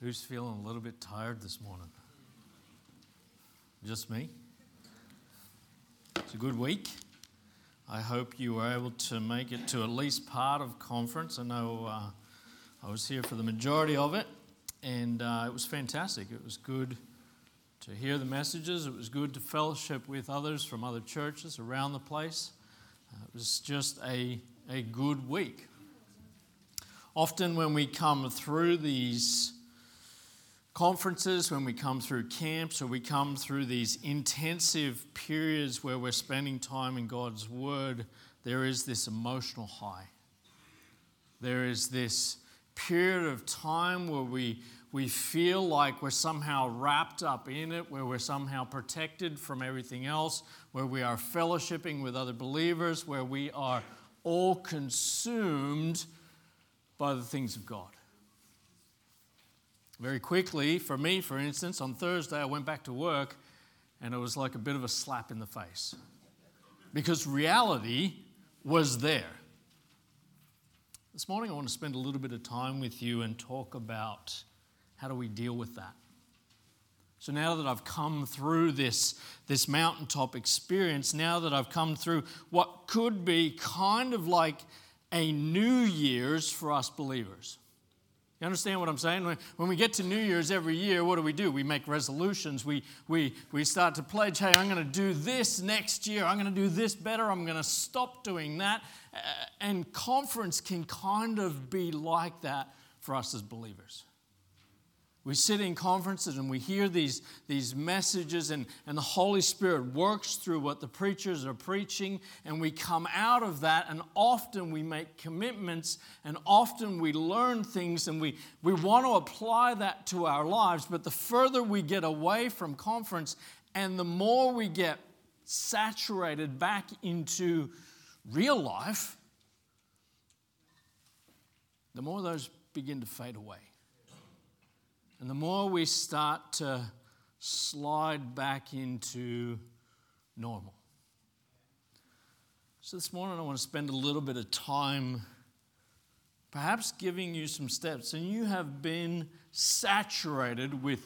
Who's feeling a little bit tired this morning? Just me? It's a good week. I hope you were able to make it to at least part of conference. I know uh, I was here for the majority of it, and uh, it was fantastic. It was good to hear the messages. It was good to fellowship with others from other churches around the place. Uh, it was just a, a good week. Often, when we come through these conferences, when we come through camps, or we come through these intensive periods where we're spending time in God's Word, there is this emotional high. There is this period of time where we, we feel like we're somehow wrapped up in it, where we're somehow protected from everything else, where we are fellowshipping with other believers, where we are all consumed by the things of God. Very quickly, for me, for instance, on Thursday, I went back to work and it was like a bit of a slap in the face because reality was there. This morning, I want to spend a little bit of time with you and talk about how do we deal with that. So now that I've come through this, this mountaintop experience, now that I've come through what could be kind of like a New Year's for us believers. You understand what I'm saying? When we get to New Year's every year, what do we do? We make resolutions. We, we, we start to pledge, hey, I'm going to do this next year. I'm going to do this better. I'm going to stop doing that. Uh, and conference can kind of be like that for us as believers. We sit in conferences and we hear these, these messages, and, and the Holy Spirit works through what the preachers are preaching, and we come out of that, and often we make commitments, and often we learn things, and we, we want to apply that to our lives. But the further we get away from conference, and the more we get saturated back into real life, the more those begin to fade away. And the more we start to slide back into normal. So this morning I want to spend a little bit of time perhaps giving you some steps. And you have been saturated with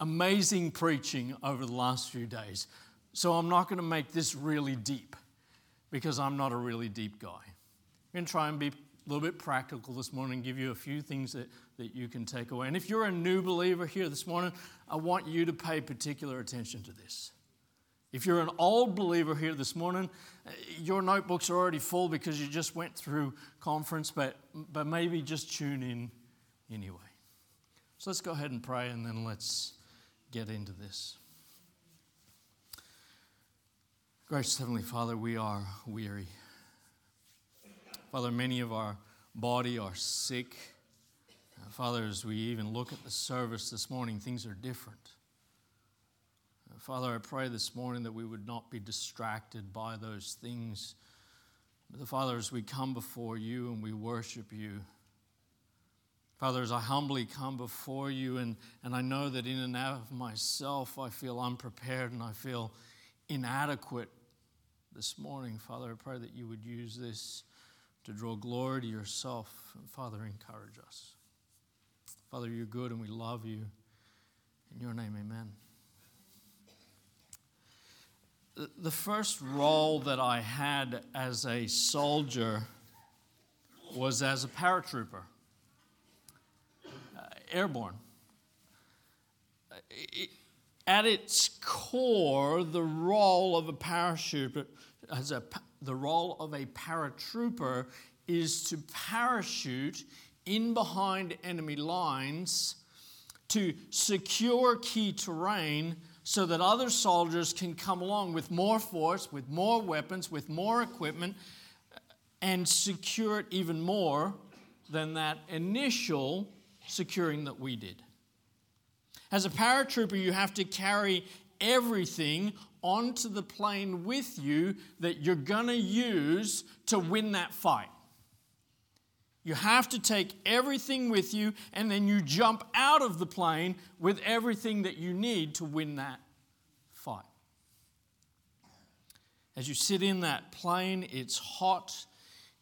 amazing preaching over the last few days. So I'm not going to make this really deep because I'm not a really deep guy. I'm going to try and be a little bit practical this morning give you a few things that that you can take away. And if you're a new believer here this morning, I want you to pay particular attention to this. If you're an old believer here this morning, eh, your notebooks are already full because you just went through conference, but, but maybe just tune in anyway. So let's go ahead and pray and then let's get into this. Gracious Heavenly Father, we are weary. Father, many of our body are sick Father, as we even look at the service this morning, things are different. Uh, Father, I pray this morning that we would not be distracted by those things. But the Father, as we come before you and we worship you, Father, as I humbly come before you, and, and I know that in and out of myself I feel unprepared and I feel inadequate this morning, Father, I pray that you would use this to draw glory to yourself. Father, encourage us. Father, you're good and we love you. In your name, amen. The first role that I had as a soldier was as a paratrooper, uh, airborne. It, at its core, the role of a parachute, as a, the role of a paratrooper is to parachute in behind enemy lines to secure key terrain so that other soldiers can come along with more force, with more weapons, with more equipment, and secure it even more than that initial securing that we did. As a paratrooper, you have to carry everything onto the plane with you that you're going to use to win that fight. You have to take everything with you, and then you jump out of the plane with everything that you need to win that fight. As you sit in that plane, it's hot,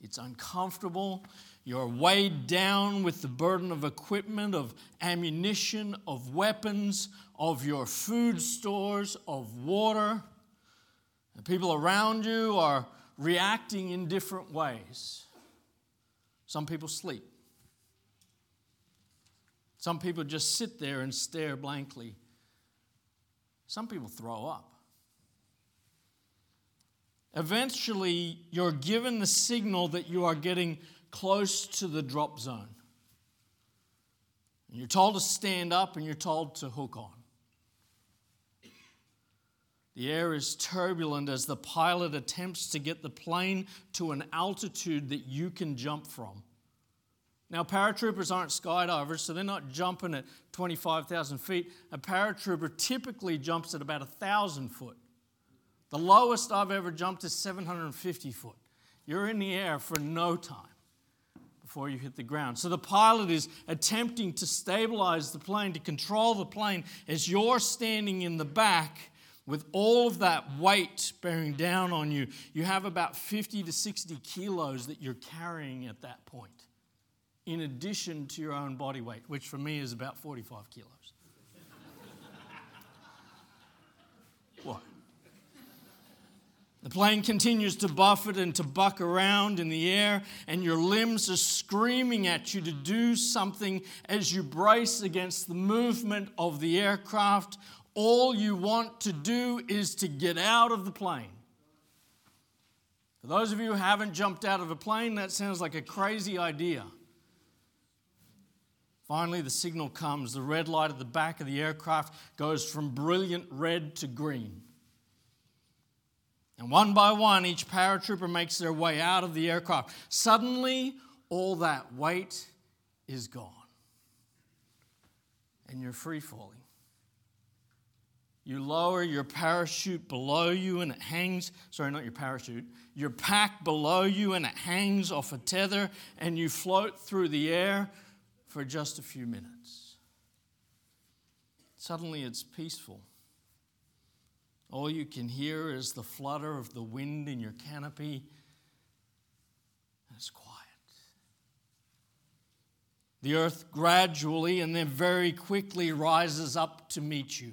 it's uncomfortable. You're weighed down with the burden of equipment, of ammunition, of weapons, of your food stores, of water. The people around you are reacting in different ways. Some people sleep. Some people just sit there and stare blankly. Some people throw up. Eventually, you're given the signal that you are getting close to the drop zone. And you're told to stand up and you're told to hook on. The air is turbulent as the pilot attempts to get the plane to an altitude that you can jump from. Now, paratroopers aren't skydivers, so they're not jumping at 25,000 feet. A paratrooper typically jumps at about 1,000 foot. The lowest I've ever jumped is 750 foot. You're in the air for no time before you hit the ground. So the pilot is attempting to stabilize the plane, to control the plane, as you're standing in the back with all of that weight bearing down on you. You have about 50 to 60 kilos that you're carrying at that point, in addition to your own body weight, which for me is about 45 kilos. what? The plane continues to buffet and to buck around in the air, and your limbs are screaming at you to do something as you brace against the movement of the aircraft. All you want to do is to get out of the plane. For those of you who haven't jumped out of a plane, that sounds like a crazy idea. Finally, the signal comes. The red light at the back of the aircraft goes from brilliant red to green. And one by one, each paratrooper makes their way out of the aircraft. Suddenly, all that weight is gone. And you're free falling. You lower your parachute below you and it hangs, sorry, not your parachute, your pack below you and it hangs off a tether and you float through the air for just a few minutes. Suddenly it's peaceful. All you can hear is the flutter of the wind in your canopy, and it's quiet. The earth gradually and then very quickly rises up to meet you.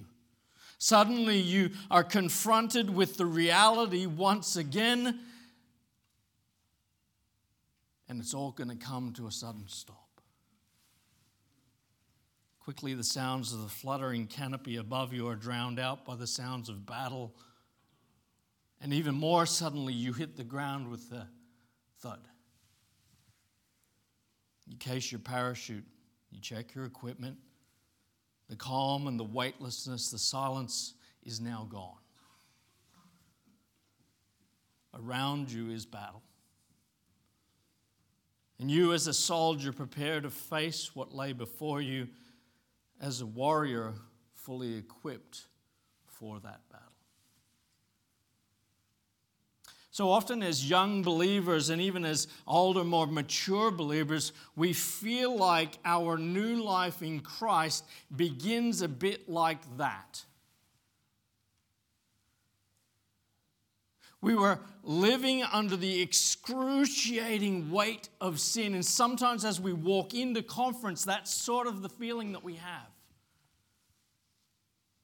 Suddenly, you are confronted with the reality once again, and it's all going to come to a sudden stop. Quickly, the sounds of the fluttering canopy above you are drowned out by the sounds of battle. And even more suddenly, you hit the ground with a thud. You case your parachute, you check your equipment. The calm and the weightlessness, the silence is now gone. Around you is battle. And you, as a soldier, prepare to face what lay before you as a warrior fully equipped for that battle. So often, as young believers and even as older, more mature believers, we feel like our new life in Christ begins a bit like that. We were living under the excruciating weight of sin. And sometimes, as we walk into conference, that's sort of the feeling that we have.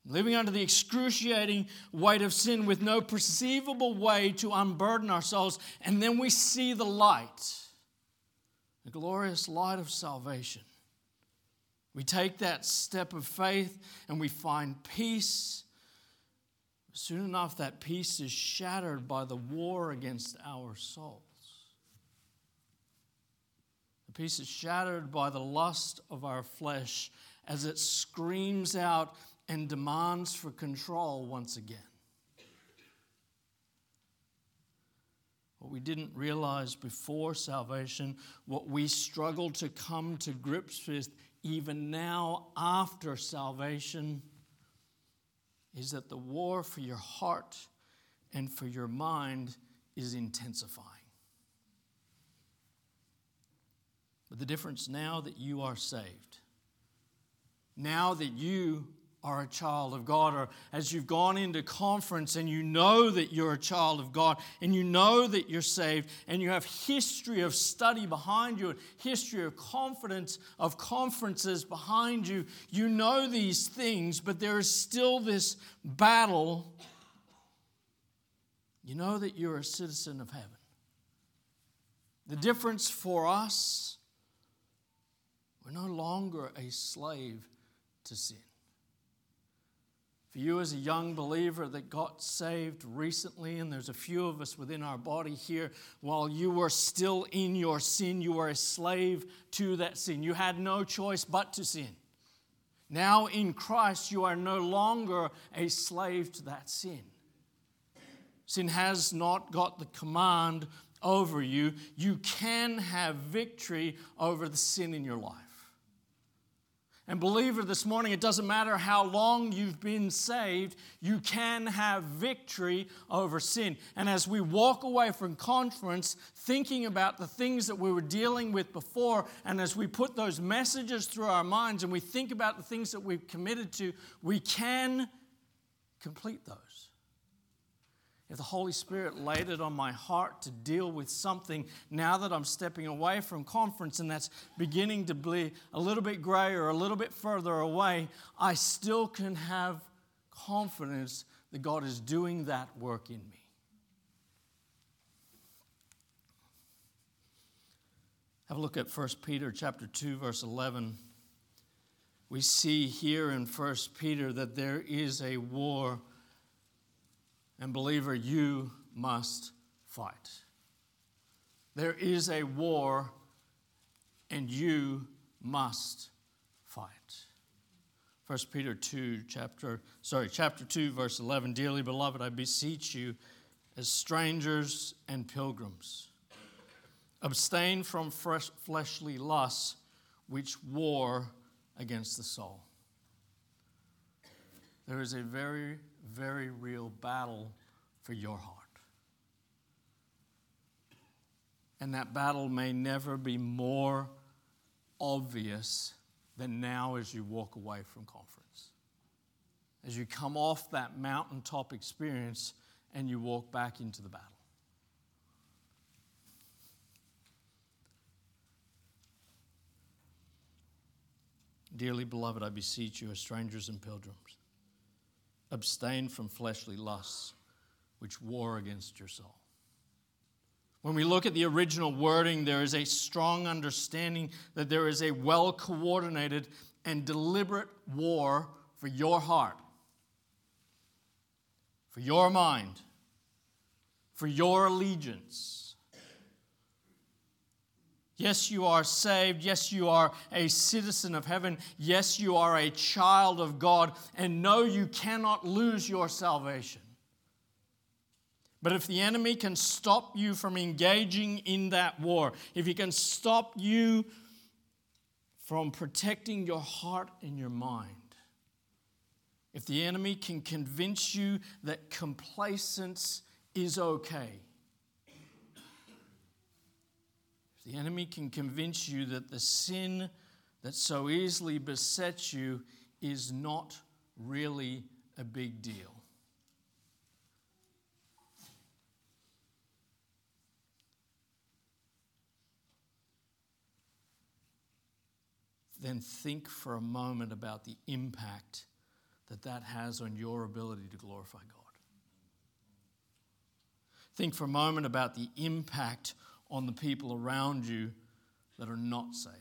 Living under the excruciating weight of sin with no perceivable way to unburden ourselves. And then we see the light, the glorious light of salvation. We take that step of faith and we find peace Soon enough, that peace is shattered by the war against our souls. The peace is shattered by the lust of our flesh as it screams out and demands for control once again. What we didn't realize before salvation, what we struggle to come to grips with even now after salvation is that the war for your heart and for your mind is intensifying. But the difference now that you are saved, now that you are a child of God, or as you've gone into conference and you know that you're a child of God, and you know that you're saved, and you have history of study behind you, and history of confidence of conferences behind you, you know these things, but there is still this battle. You know that you're a citizen of heaven. The difference for us, we're no longer a slave to sin. For you, as a young believer that got saved recently, and there's a few of us within our body here, while you were still in your sin, you were a slave to that sin. You had no choice but to sin. Now in Christ, you are no longer a slave to that sin. Sin has not got the command over you. You can have victory over the sin in your life. And, believer, this morning, it doesn't matter how long you've been saved, you can have victory over sin. And as we walk away from conference thinking about the things that we were dealing with before, and as we put those messages through our minds and we think about the things that we've committed to, we can complete those. If the Holy Spirit laid it on my heart to deal with something now that I'm stepping away from conference and that's beginning to be a little bit gray or a little bit further away, I still can have confidence that God is doing that work in me. Have a look at 1 Peter chapter 2 verse 11. We see here in 1 Peter that there is a war and, believer, you must fight. There is a war, and you must fight. 1 Peter 2, chapter, sorry, chapter 2, verse 11. Dearly beloved, I beseech you, as strangers and pilgrims, abstain from fresh, fleshly lusts which war against the soul. There is a very very real battle for your heart. And that battle may never be more obvious than now as you walk away from conference. As you come off that mountaintop experience and you walk back into the battle. Dearly beloved, I beseech you as strangers and pilgrims abstain from fleshly lusts which war against your soul. When we look at the original wording, there is a strong understanding that there is a well coordinated and deliberate war for your heart, for your mind, for your allegiance. Yes, you are saved. Yes, you are a citizen of heaven. Yes, you are a child of God. And no, you cannot lose your salvation. But if the enemy can stop you from engaging in that war, if he can stop you from protecting your heart and your mind, if the enemy can convince you that complacence is okay, The enemy can convince you that the sin that so easily besets you is not really a big deal. Then think for a moment about the impact that that has on your ability to glorify God. Think for a moment about the impact on the people around you that are not saved.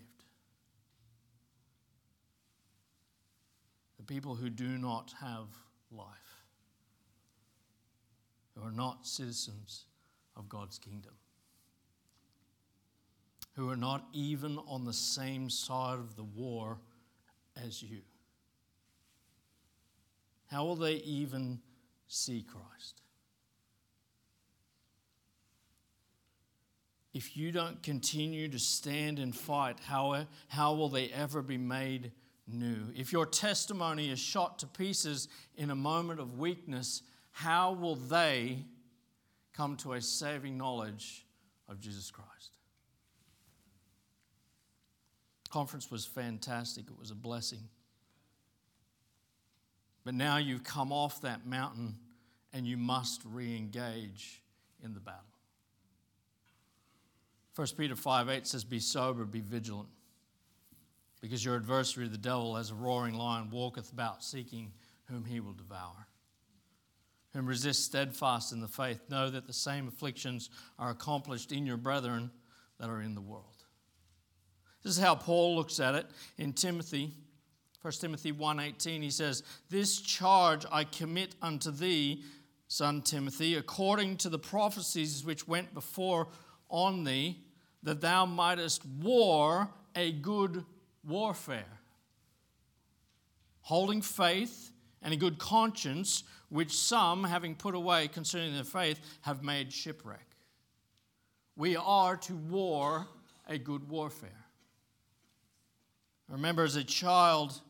The people who do not have life, who are not citizens of God's kingdom, who are not even on the same side of the war as you. How will they even see Christ? If you don't continue to stand and fight, how, how will they ever be made new? If your testimony is shot to pieces in a moment of weakness, how will they come to a saving knowledge of Jesus Christ? Conference was fantastic. It was a blessing. But now you've come off that mountain and you must re engage in the battle. 1 Peter 5 8 says, Be sober, be vigilant, because your adversary, the devil, as a roaring lion, walketh about seeking whom he will devour. Whom resist steadfast in the faith, know that the same afflictions are accomplished in your brethren that are in the world. This is how Paul looks at it in Timothy 1 Timothy 1:18 he says, "This charge I commit unto thee, son Timothy, according to the prophecies which went before on thee, that thou mightest war a good warfare, holding faith and a good conscience, which some, having put away concerning their faith, have made shipwreck." We are to war a good warfare. I remember as a child,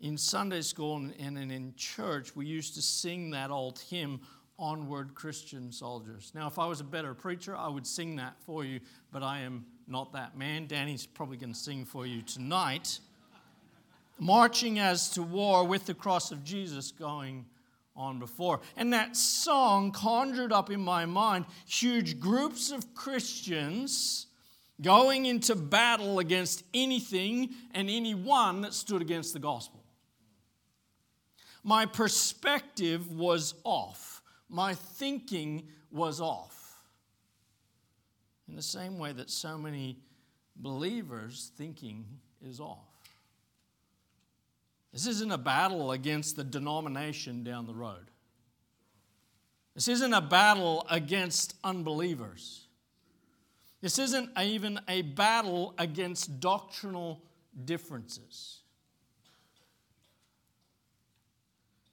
in Sunday school and in church, we used to sing that old hymn, Onward Christian Soldiers. Now, if I was a better preacher, I would sing that for you, but I am not that man. Danny's probably going to sing for you tonight. Marching as to war with the cross of Jesus going on before. And that song conjured up in my mind huge groups of Christians going into battle against anything and anyone that stood against the gospel my perspective was off. My thinking was off. In the same way that so many believers' thinking is off. This isn't a battle against the denomination down the road. This isn't a battle against unbelievers. This isn't even a battle against doctrinal differences.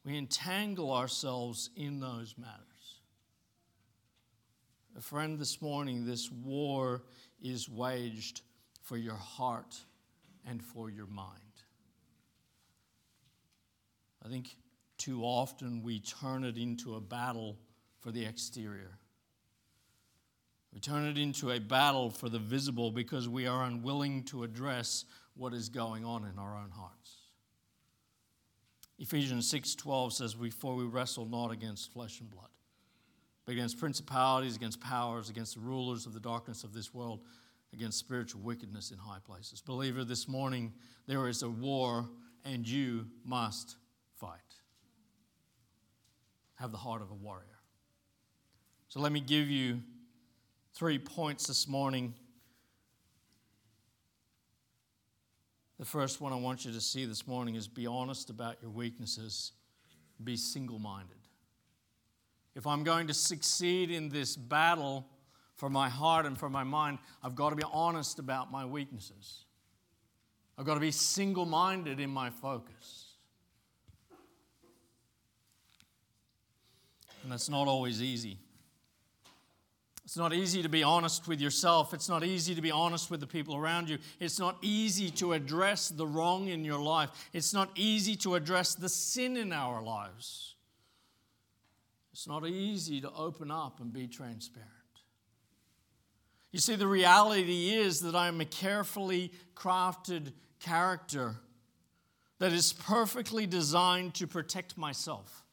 We entangle ourselves in those matters. A friend, this morning, this war is waged for your heart and for your mind. I think too often we turn it into a battle for the exterior. We turn it into a battle for the visible because we are unwilling to address what is going on in our own hearts. Ephesians 6:12 says, "Before we wrestle not against flesh and blood, but against principalities, against powers, against the rulers of the darkness of this world, against spiritual wickedness in high places." Believer, this morning there is a war and you must fight. Have the heart of a warrior. So let me give you three points this morning The first one I want you to see this morning is be honest about your weaknesses, be single minded. If I'm going to succeed in this battle for my heart and for my mind, I've got to be honest about my weaknesses. I've got to be single minded in my focus. And that's not always easy. It's not easy to be honest with yourself. It's not easy to be honest with the people around you. It's not easy to address the wrong in your life. It's not easy to address the sin in our lives. It's not easy to open up and be transparent. You see, the reality is that I am a carefully crafted character that is perfectly designed to protect myself,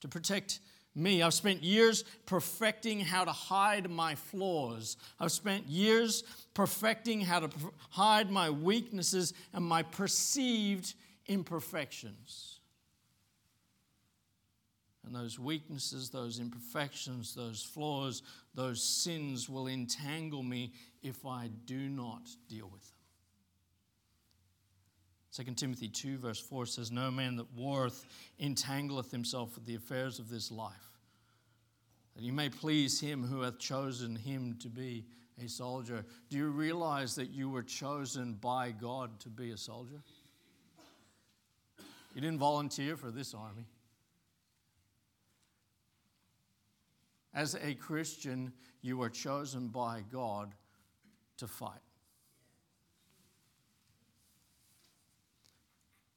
to protect me. I've spent years perfecting how to hide my flaws. I've spent years perfecting how to hide my weaknesses and my perceived imperfections. And those weaknesses, those imperfections, those flaws, those sins will entangle me if I do not deal with them. 2 Timothy 2, verse 4 says, No man that warreth entangleth himself with the affairs of this life that you may please him who hath chosen him to be a soldier. Do you realize that you were chosen by God to be a soldier? You didn't volunteer for this army. As a Christian, you are chosen by God to fight.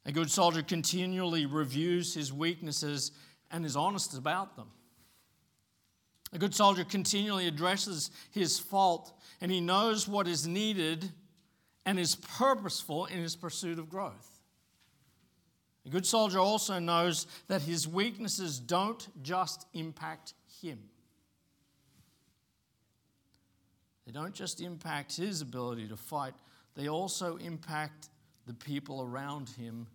A good soldier continually reviews his weaknesses and is honest about them. A good soldier continually addresses his fault and he knows what is needed and is purposeful in his pursuit of growth. A good soldier also knows that his weaknesses don't just impact him. They don't just impact his ability to fight, they also impact the people around him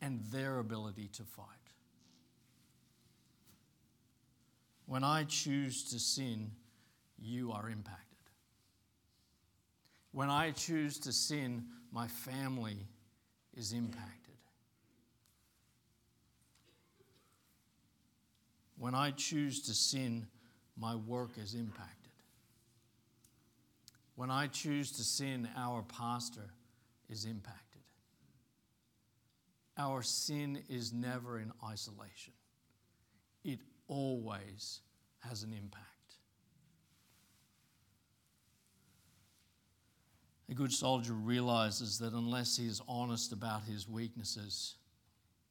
and their ability to fight. When I choose to sin, you are impacted. When I choose to sin, my family is impacted. When I choose to sin, my work is impacted. When I choose to sin, our pastor is impacted. Our sin is never in isolation, it always has an impact. A good soldier realizes that unless he is honest about his weaknesses,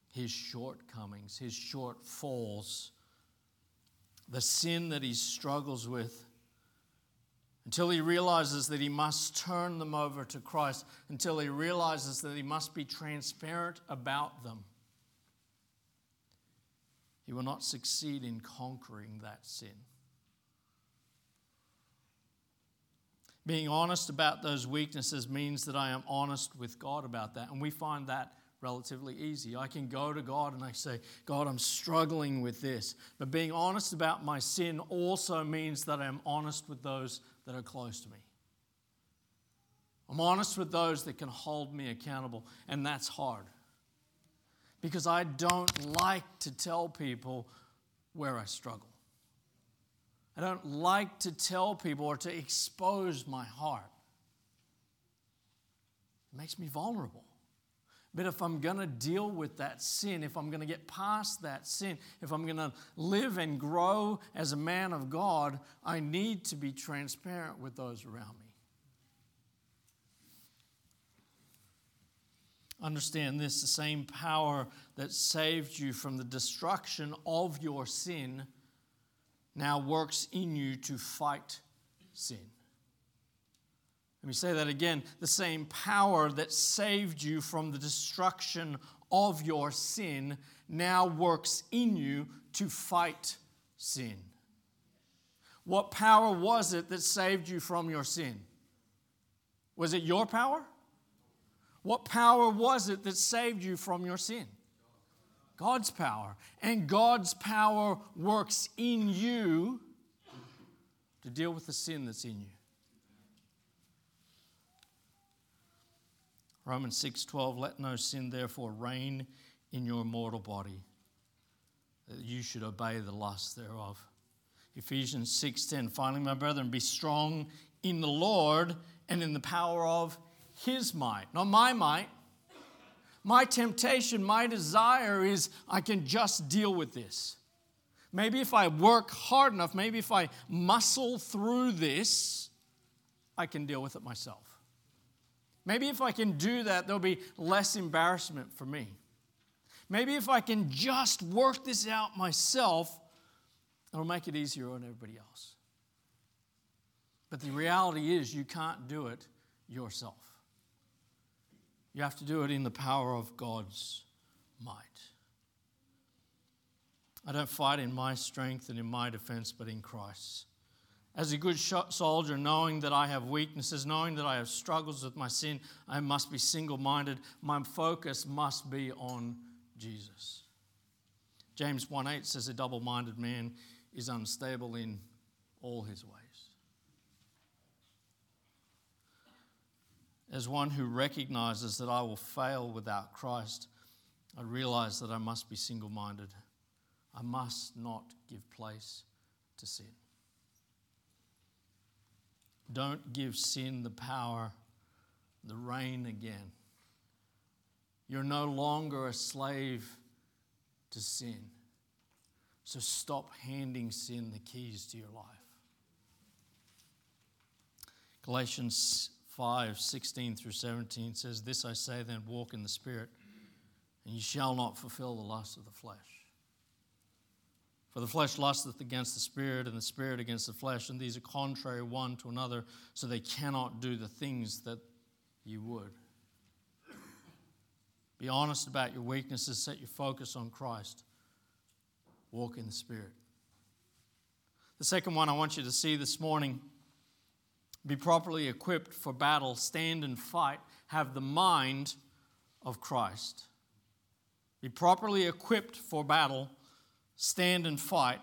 his shortcomings, his shortfalls, the sin that he struggles with, until he realizes that he must turn them over to Christ, until he realizes that he must be transparent about them, he will not succeed in conquering that sin. Being honest about those weaknesses means that I am honest with God about that. And we find that relatively easy. I can go to God and I say, God, I'm struggling with this. But being honest about my sin also means that I'm honest with those that are close to me. I'm honest with those that can hold me accountable, and that's hard. Because I don't like to tell people where I struggle. I don't like to tell people or to expose my heart. It makes me vulnerable. But if I'm going to deal with that sin, if I'm going to get past that sin, if I'm going to live and grow as a man of God, I need to be transparent with those around me. Understand this the same power that saved you from the destruction of your sin now works in you to fight sin. Let me say that again. The same power that saved you from the destruction of your sin now works in you to fight sin. What power was it that saved you from your sin? Was it your power? What power was it that saved you from your sin? God's power. And God's power works in you to deal with the sin that's in you. Romans 6:12 let no sin therefore reign in your mortal body that you should obey the lust thereof. Ephesians 6:10 finally my brethren be strong in the Lord and in the power of his might not my might my temptation my desire is I can just deal with this maybe if I work hard enough maybe if I muscle through this I can deal with it myself Maybe if I can do that, there'll be less embarrassment for me. Maybe if I can just work this out myself, it'll make it easier on everybody else. But the reality is, you can't do it yourself. You have to do it in the power of God's might. I don't fight in my strength and in my defense, but in Christ's. As a good soldier, knowing that I have weaknesses, knowing that I have struggles with my sin, I must be single minded. My focus must be on Jesus. James 1 8 says, A double minded man is unstable in all his ways. As one who recognizes that I will fail without Christ, I realize that I must be single minded. I must not give place to sin. Don't give sin the power, the reign again. You're no longer a slave to sin. So stop handing sin the keys to your life. Galatians 5 16 through 17 says, This I say then, walk in the Spirit, and you shall not fulfill the lust of the flesh. For the flesh lusteth against the spirit, and the spirit against the flesh, and these are contrary one to another, so they cannot do the things that you would. Be honest about your weaknesses, set your focus on Christ. Walk in the Spirit. The second one I want you to see this morning be properly equipped for battle, stand and fight, have the mind of Christ. Be properly equipped for battle, stand and fight,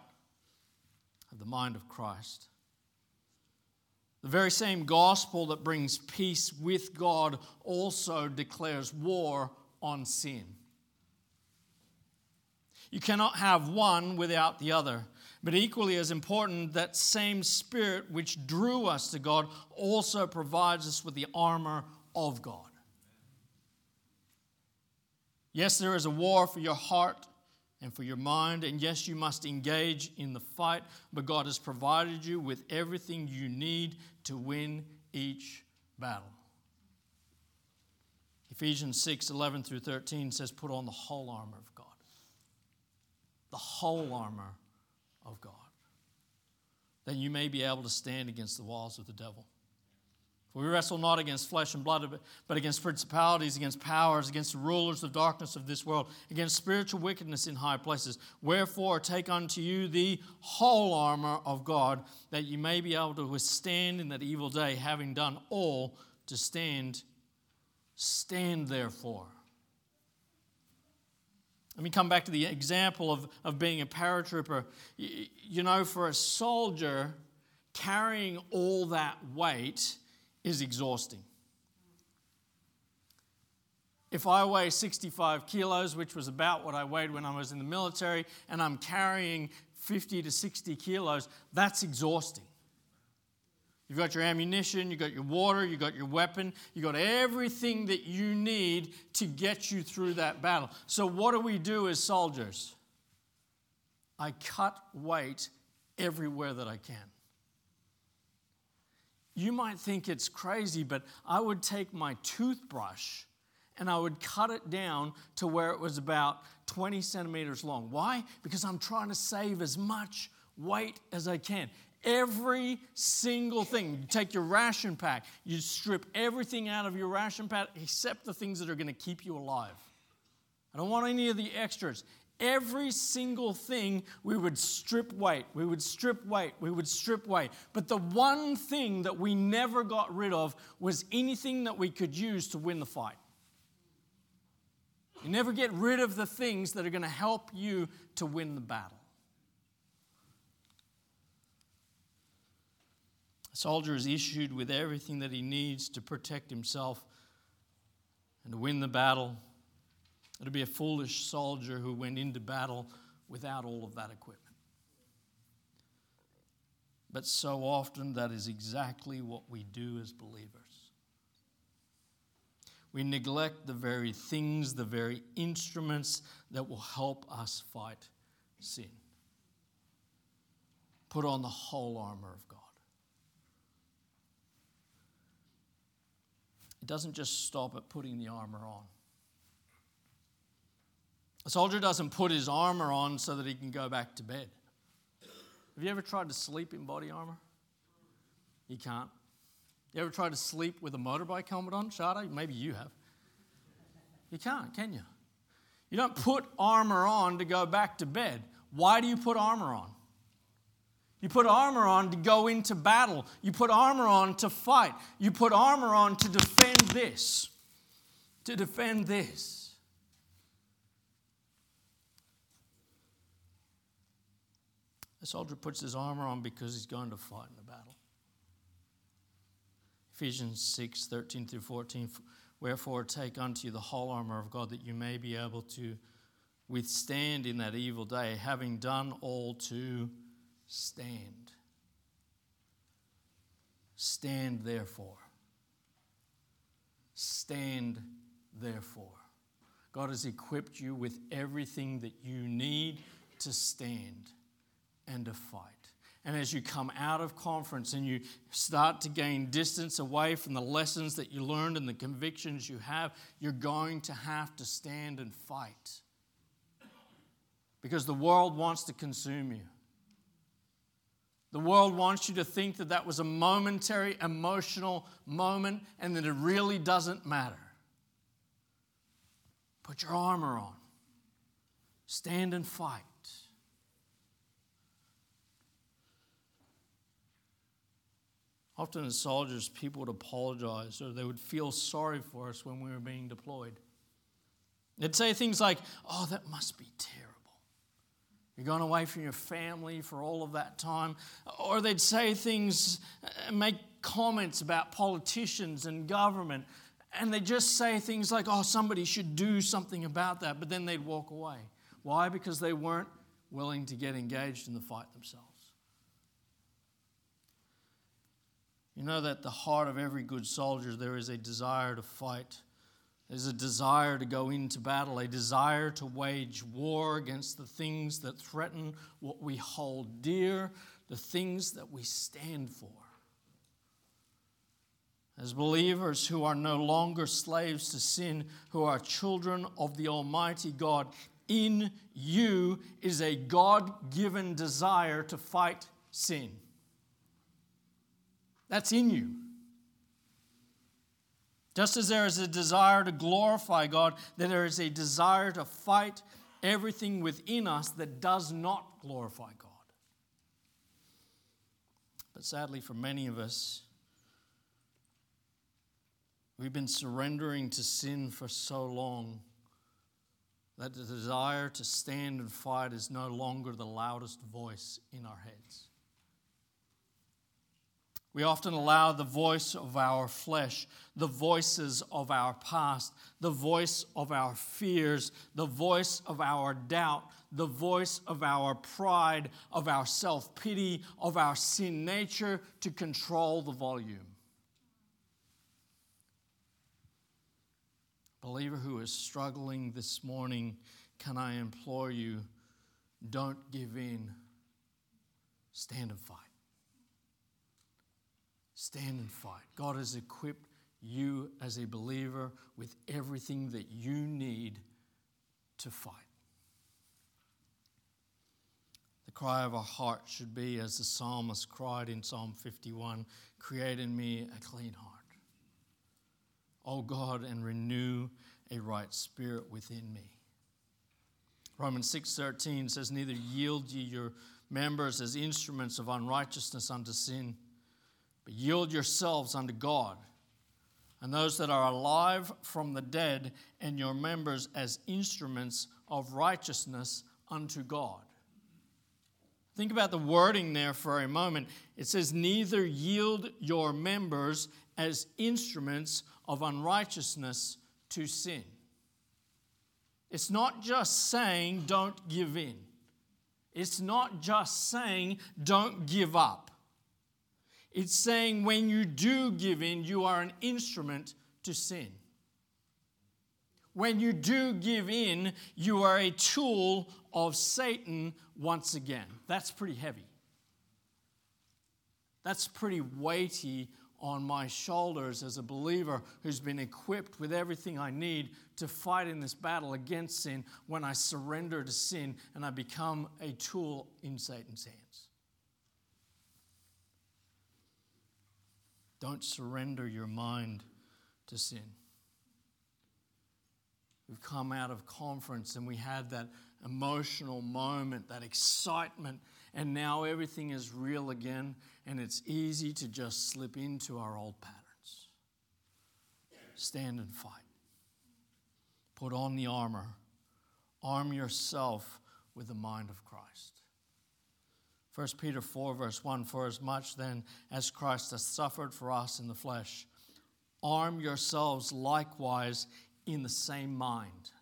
have the mind of Christ. The very same gospel that brings peace with God also declares war on sin. You cannot have one without the other. But equally as important, that same Spirit which drew us to God also provides us with the armor of God. Yes, there is a war for your heart and for your mind, and yes, you must engage in the fight, but God has provided you with everything you need to win each battle. Ephesians 6 11 through 13 says, Put on the whole armor of God. The whole armor of God. You may be able to stand against the walls of the devil. For we wrestle not against flesh and blood, but against principalities, against powers, against the rulers of darkness of this world, against spiritual wickedness in high places. Wherefore, take unto you the whole armor of God, that you may be able to withstand in that evil day, having done all to stand. Stand therefore. Let me come back to the example of, of being a paratrooper. You, you know, for a soldier, carrying all that weight is exhausting. If I weigh 65 kilos, which was about what I weighed when I was in the military, and I'm carrying 50 to 60 kilos, that's exhausting. You've got your ammunition, you've got your water, you've got your weapon, you've got everything that you need to get you through that battle. So, what do we do as soldiers? I cut weight everywhere that I can. You might think it's crazy, but I would take my toothbrush and I would cut it down to where it was about 20 centimeters long. Why? Because I'm trying to save as much weight as I can. Every single thing. You take your ration pack, you strip everything out of your ration pack except the things that are going to keep you alive. I don't want any of the extras. Every single thing we would strip weight, we would strip weight, we would strip weight. But the one thing that we never got rid of was anything that we could use to win the fight. You never get rid of the things that are going to help you to win the battle. Soldier is issued with everything that he needs to protect himself and to win the battle. It'd be a foolish soldier who went into battle without all of that equipment. But so often, that is exactly what we do as believers. We neglect the very things, the very instruments that will help us fight sin. Put on the whole armor of God. It doesn't just stop at putting the armor on. A soldier doesn't put his armor on so that he can go back to bed. Have you ever tried to sleep in body armor? You can't. You ever tried to sleep with a motorbike helmet on, Shada? Maybe you have. You can't, can you? You don't put armor on to go back to bed. Why do you put armor on? You put armor on to go into battle. You put armor on to fight. You put armor on to defend this. To defend this. A soldier puts his armor on because he's going to fight in the battle. Ephesians 6 13 through 14. Wherefore, take unto you the whole armor of God that you may be able to withstand in that evil day, having done all to stand. Stand therefore. Stand therefore. God has equipped you with everything that you need to stand and to fight. And as you come out of conference and you start to gain distance away from the lessons that you learned and the convictions you have, you're going to have to stand and fight. Because the world wants to consume you. The world wants you to think that that was a momentary emotional moment and that it really doesn't matter. Put your armor on. Stand and fight. Often, as soldiers, people would apologize or they would feel sorry for us when we were being deployed. They'd say things like, Oh, that must be terrible. You're gone away from your family for all of that time. Or they'd say things, uh, make comments about politicians and government. And they just say things like, oh, somebody should do something about that. But then they'd walk away. Why? Because they weren't willing to get engaged in the fight themselves. You know that the heart of every good soldier, there is a desire to fight. There's a desire to go into battle, a desire to wage war against the things that threaten what we hold dear, the things that we stand for. As believers who are no longer slaves to sin, who are children of the Almighty God, in you is a God given desire to fight sin. That's in you. Just as there is a desire to glorify God, that there is a desire to fight everything within us that does not glorify God. But sadly, for many of us, we've been surrendering to sin for so long that the desire to stand and fight is no longer the loudest voice in our heads. We often allow the voice of our flesh, the voices of our past, the voice of our fears, the voice of our doubt, the voice of our pride, of our self pity, of our sin nature to control the volume. Believer who is struggling this morning, can I implore you, don't give in. Stand and fight. Stand and fight. God has equipped you as a believer with everything that you need to fight. The cry of our heart should be, as the psalmist cried in Psalm 51 Create in me a clean heart. O God, and renew a right spirit within me. Romans 6:13 says neither yield ye your members as instruments of unrighteousness unto sin but yield yourselves unto God and those that are alive from the dead and your members as instruments of righteousness unto God. Think about the wording there for a moment. It says, Neither yield your members as instruments of unrighteousness to sin. It's not just saying don't give in. It's not just saying don't give up. It's saying when you do give in, you are an instrument to sin. When you do give in, you are a tool of Satan once again. That's pretty heavy. That's pretty weighty on my shoulders as a believer who's been equipped with everything I need to fight in this battle against sin when I surrender to sin and I become a tool in Satan's hands. Don't surrender your mind to sin. We've come out of conference and we had that emotional moment, that excitement, and now everything is real again, and it's easy to just slip into our old patterns. Stand and fight. Put on the armor. Arm yourself with the mind of Christ. 1 Peter 4, verse 1 For as much then as Christ has suffered for us in the flesh, arm yourselves likewise in the same mind.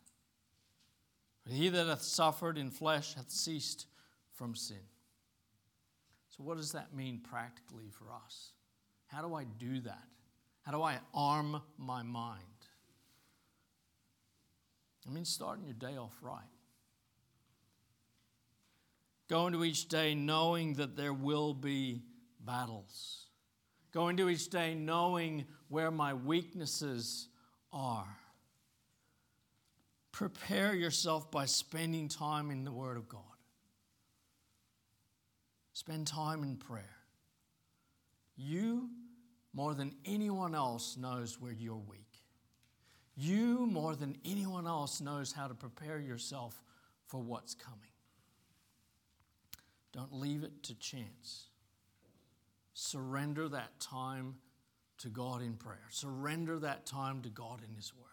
For he that hath suffered in flesh hath ceased from sin. So, what does that mean practically for us? How do I do that? How do I arm my mind? I mean, starting your day off right. Go into each day knowing that there will be battles. Go into each day knowing where my weaknesses are. Prepare yourself by spending time in the Word of God. Spend time in prayer. You, more than anyone else, knows where you're weak. You, more than anyone else, knows how to prepare yourself for what's coming. Don't leave it to chance. Surrender that time to God in prayer. Surrender that time to God in His Word.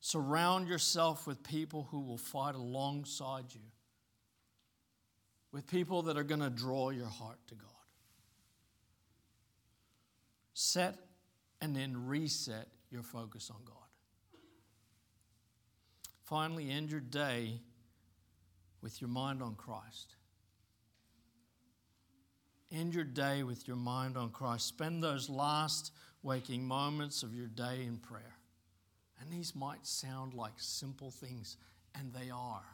Surround yourself with people who will fight alongside you, with people that are going to draw your heart to God. Set and then reset your focus on God. Finally, end your day with your mind on Christ. End your day with your mind on Christ. Spend those last waking moments of your day in prayer. And these might sound like simple things, and they are,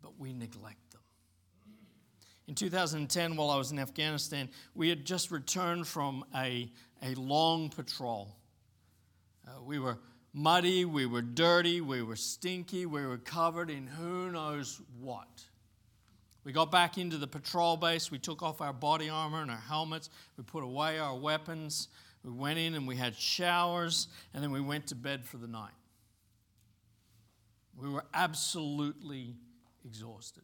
but we neglect them. In 2010, while I was in Afghanistan, we had just returned from a, a long patrol. Uh, we were muddy, we were dirty, we were stinky, we were covered in who knows what. We got back into the patrol base, we took off our body armor and our helmets, we put away our weapons, we went in and we had showers, and then we went to bed for the night. We were absolutely exhausted.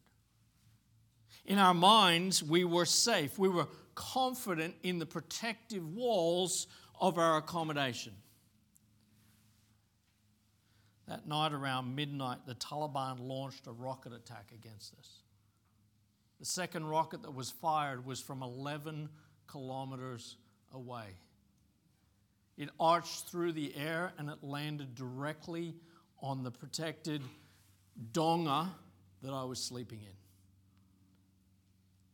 In our minds, we were safe. We were confident in the protective walls of our accommodation. That night around midnight, the Taliban launched a rocket attack against us. The second rocket that was fired was from 11 kilometers away. It arched through the air and it landed directly on the protected donga that I was sleeping in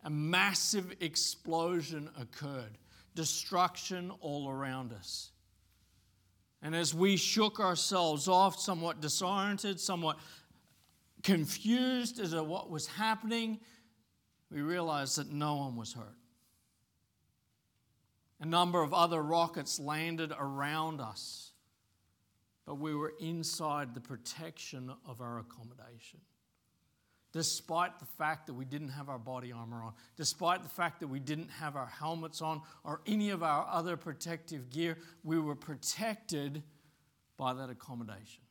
a massive explosion occurred, destruction all around us. And as we shook ourselves off, somewhat disoriented, somewhat confused as to what was happening, we realized that no one was hurt. A number of other rockets landed around us, but we were inside the protection of our accommodation despite the fact that we didn't have our body armor on, despite the fact that we didn't have our helmets on or any of our other protective gear, we were protected by that accommodation.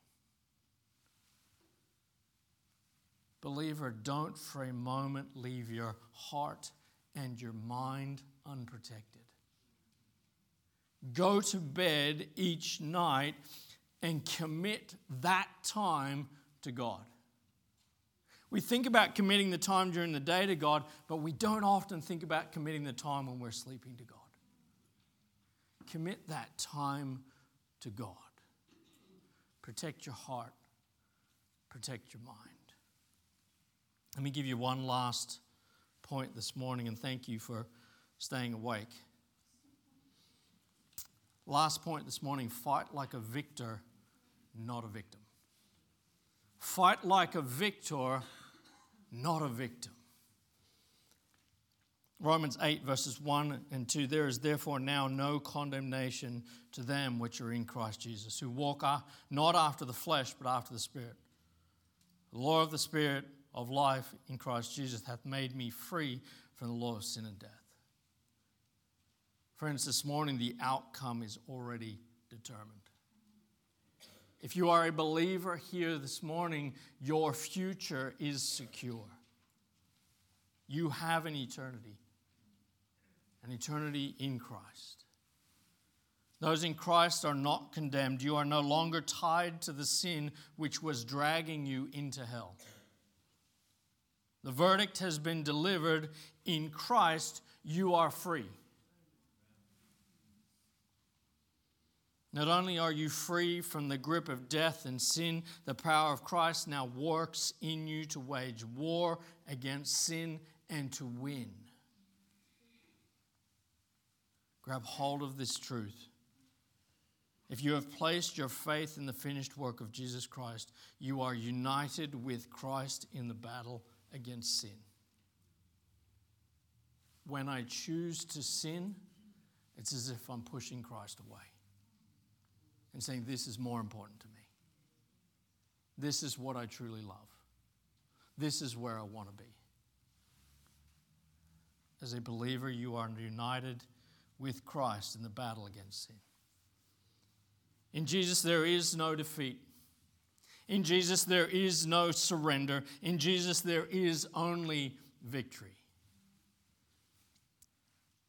Believer, don't for a moment leave your heart and your mind unprotected. Go to bed each night and commit that time to God. We think about committing the time during the day to God, but we don't often think about committing the time when we're sleeping to God. Commit that time to God. Protect your heart, protect your mind. Let me give you one last point this morning, and thank you for staying awake. Last point this morning fight like a victor, not a victim. Fight like a victor, not a victim. Romans 8, verses 1 and 2 There is therefore now no condemnation to them which are in Christ Jesus, who walk not after the flesh, but after the Spirit. The law of the Spirit of life in Christ Jesus hath made me free from the law of sin and death. Friends, this morning the outcome is already determined. If you are a believer here this morning, your future is secure. You have an eternity, an eternity in Christ. Those in Christ are not condemned. You are no longer tied to the sin which was dragging you into hell. The verdict has been delivered. In Christ, you are free. Not only are you free from the grip of death and sin, the power of Christ now works in you to wage war against sin and to win. Grab hold of this truth. If you have placed your faith in the finished work of Jesus Christ, you are united with Christ in the battle against sin. When I choose to sin, it's as if I'm pushing Christ away and saying, This is more important to me. This is what I truly love. This is where I want to be. As a believer, you are united with Christ in the battle against sin. In Jesus, there is no defeat. In Jesus, there is no surrender. In Jesus, there is only victory.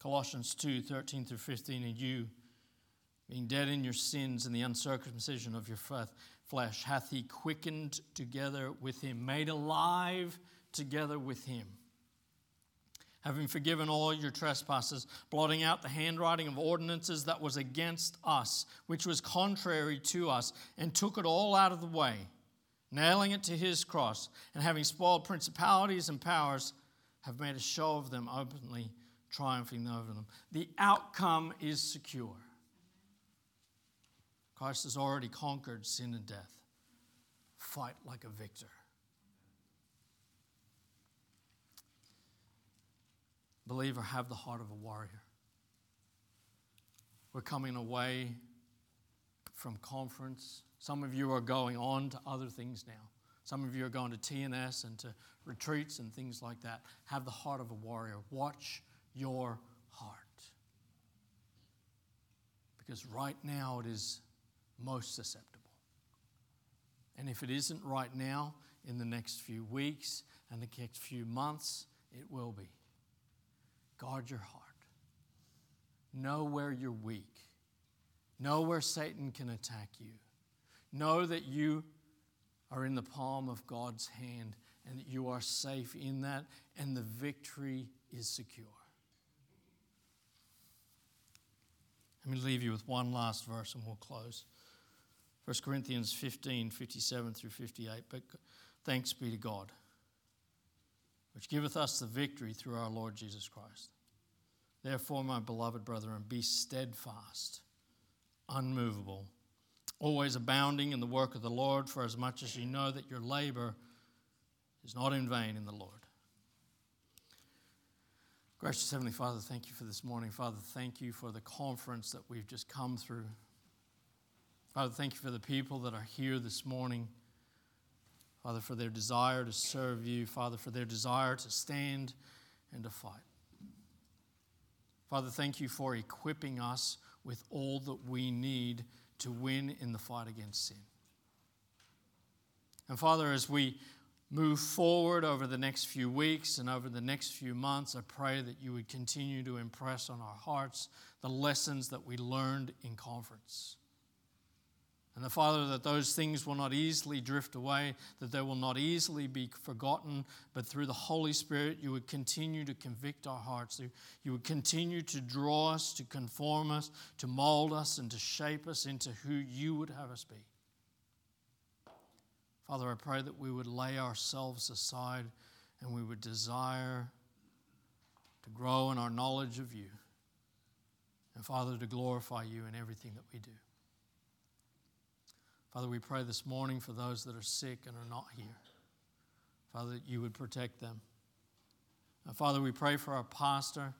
Colossians 2 13 through 15, and you, being dead in your sins and the uncircumcision of your flesh, hath he quickened together with him, made alive together with him. Having forgiven all your trespasses, blotting out the handwriting of ordinances that was against us, which was contrary to us, and took it all out of the way, nailing it to his cross, and having spoiled principalities and powers, have made a show of them openly triumphing over them. The outcome is secure. Christ has already conquered sin and death. Fight like a victor. Believer, have the heart of a warrior. We're coming away from conference. Some of you are going on to other things now. Some of you are going to TNS and to retreats and things like that. Have the heart of a warrior. Watch your heart. Because right now it is most susceptible. And if it isn't right now, in the next few weeks and the next few months, it will be. Guard your heart. Know where you're weak. Know where Satan can attack you. Know that you are in the palm of God's hand and that you are safe in that, and the victory is secure. Let me leave you with one last verse and we'll close. 1 Corinthians 15 57 through 58. But thanks be to God, which giveth us the victory through our Lord Jesus Christ. Therefore, my beloved brethren, be steadfast, unmovable, always abounding in the work of the Lord, for as much as ye know that your labor is not in vain in the Lord. Gracious Heavenly Father, thank you for this morning. Father, thank you for the conference that we've just come through. Father, thank you for the people that are here this morning. Father, for their desire to serve you. Father, for their desire to stand and to fight. Father, thank you for equipping us with all that we need to win in the fight against sin. And Father, as we move forward over the next few weeks and over the next few months, I pray that you would continue to impress on our hearts the lessons that we learned in conference. And the Father, that those things will not easily drift away, that they will not easily be forgotten, but through the Holy Spirit, you would continue to convict our hearts. You would continue to draw us, to conform us, to mold us, and to shape us into who you would have us be. Father, I pray that we would lay ourselves aside and we would desire to grow in our knowledge of you. And Father, to glorify you in everything that we do. Father, we pray this morning for those that are sick and are not here. Father, that you would protect them. Father, we pray for our pastor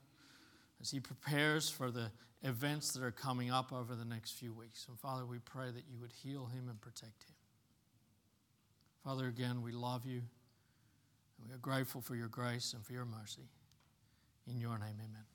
as he prepares for the events that are coming up over the next few weeks. And Father, we pray that you would heal him and protect him. Father, again, we love you. And we are grateful for your grace and for your mercy. In your name, amen.